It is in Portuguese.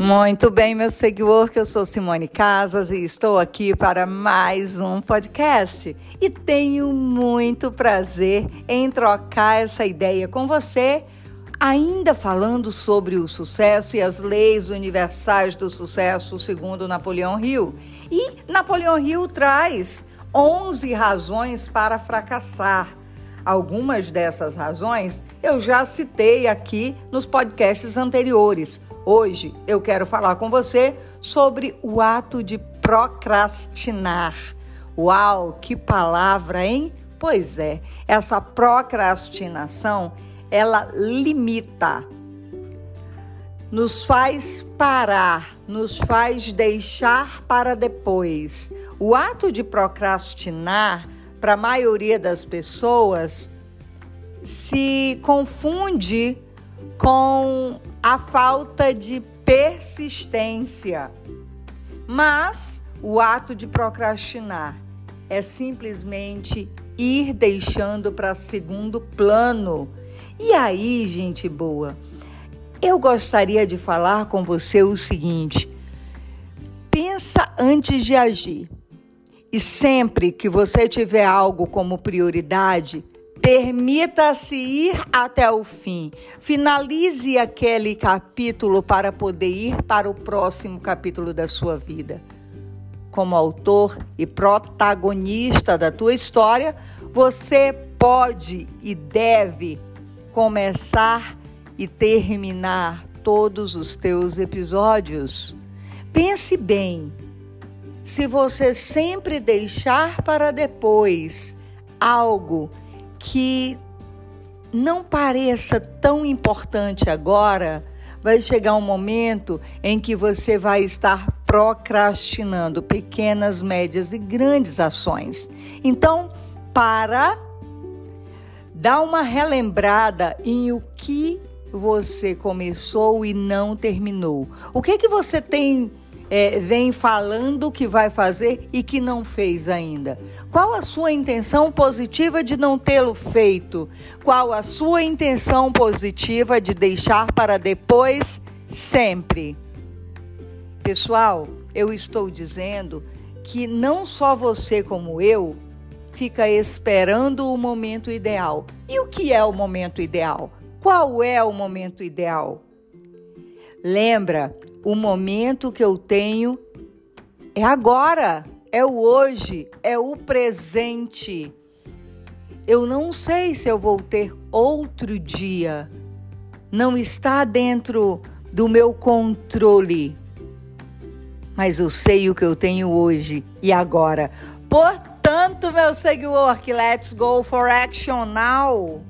Muito bem, meu seguidor, que eu sou Simone Casas e estou aqui para mais um podcast. E tenho muito prazer em trocar essa ideia com você, ainda falando sobre o sucesso e as leis universais do sucesso, segundo Napoleão Hill. E Napoleão Hill traz 11 razões para fracassar. Algumas dessas razões eu já citei aqui nos podcasts anteriores. Hoje eu quero falar com você sobre o ato de procrastinar. Uau, que palavra, hein? Pois é, essa procrastinação, ela limita, nos faz parar, nos faz deixar para depois. O ato de procrastinar, para a maioria das pessoas, se confunde com a falta de persistência. Mas o ato de procrastinar é simplesmente ir deixando para segundo plano. E aí, gente boa, eu gostaria de falar com você o seguinte: pensa antes de agir. E sempre que você tiver algo como prioridade, Permita-se ir até o fim. Finalize aquele capítulo para poder ir para o próximo capítulo da sua vida. Como autor e protagonista da tua história, você pode e deve começar e terminar todos os teus episódios. Pense bem. Se você sempre deixar para depois algo que não pareça tão importante agora, vai chegar um momento em que você vai estar procrastinando pequenas, médias e grandes ações. Então, para dar uma relembrada em o que você começou e não terminou. O que que você tem é, vem falando que vai fazer e que não fez ainda? Qual a sua intenção positiva de não tê-lo feito? Qual a sua intenção positiva de deixar para depois sempre? Pessoal, eu estou dizendo que não só você como eu fica esperando o momento ideal. E o que é o momento ideal? Qual é o momento ideal? Lembra o momento que eu tenho é agora, é o hoje, é o presente. Eu não sei se eu vou ter outro dia. Não está dentro do meu controle. Mas eu sei o que eu tenho hoje e agora. Portanto, meu seguidor, let's go for action now.